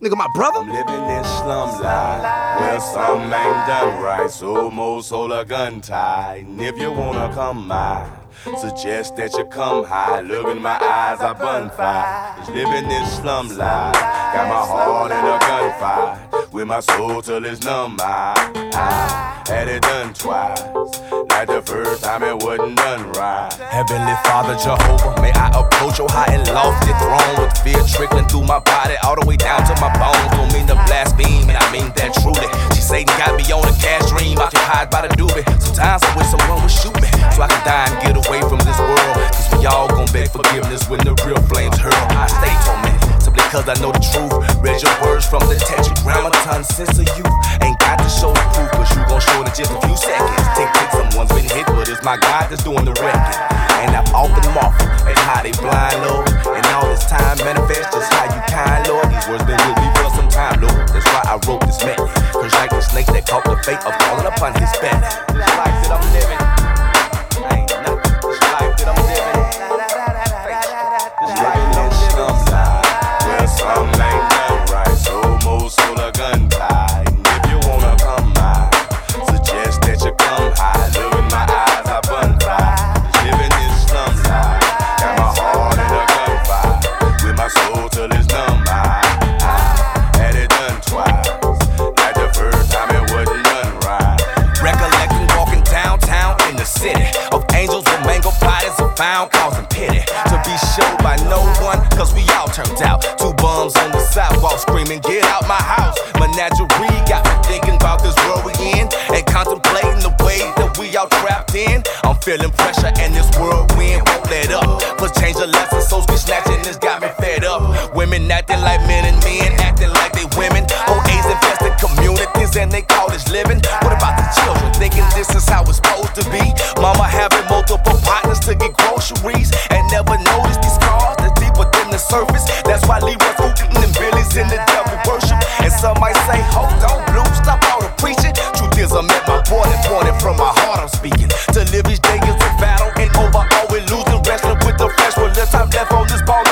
Nigga, my brother? Living in slum life where some ain't done right, so most hold a gun tight. And if you wanna come by, suggest that you come high. Look in my eyes, I bonfire. Just living in slum life, got my heart in a gunfight, with my soul till it's numb. I, I had it done twice. Like the first time it wasn't done right. Heavenly Father Jehovah, may I approach your high and lofty throne with fear trickling through my body all the way down occupied by the doobie. Sometimes I wish someone would shoot me so I can die and get away from this world. Cause we all gon' beg forgiveness when the real flames hurl. I stay tormented simply cause I know the truth. Read your words from the tetragrammaton sense of you. Ain't got to show the proof, but you gon' show it in just a few seconds. Tick tick, someone's been hit, but it's my God that's doing the wrecking. And I've often marveled at how they blind, Lord. And all this time manifests just how you kind, Lord. These words been with me for some time, Lord. That's why I wrote this man. Upon his back. Found causing pity. To be shown by no one, cause we all turned out. Two bums on the sidewalk screaming, Get out my house. Menagerie got me thinking about this world we in and contemplating the way that we all trapped in. I'm feeling pressure and this whirlwind won't let up. But change the lesson, souls get snatching, this got me fed up. Women acting like men and men acting like they women. OA's infested communities and they call this living. What about and never noticed these scars that's deeper than the surface. That's why Lee was and Billy's in the devil worship. And some might say, hold on, blue, stop all the preaching. Truth is, I'm at my border, pointing from my heart, I'm speaking. To live each day is a battle, and overall, we're losing, wrestling with the flesh. let's have left on this ball.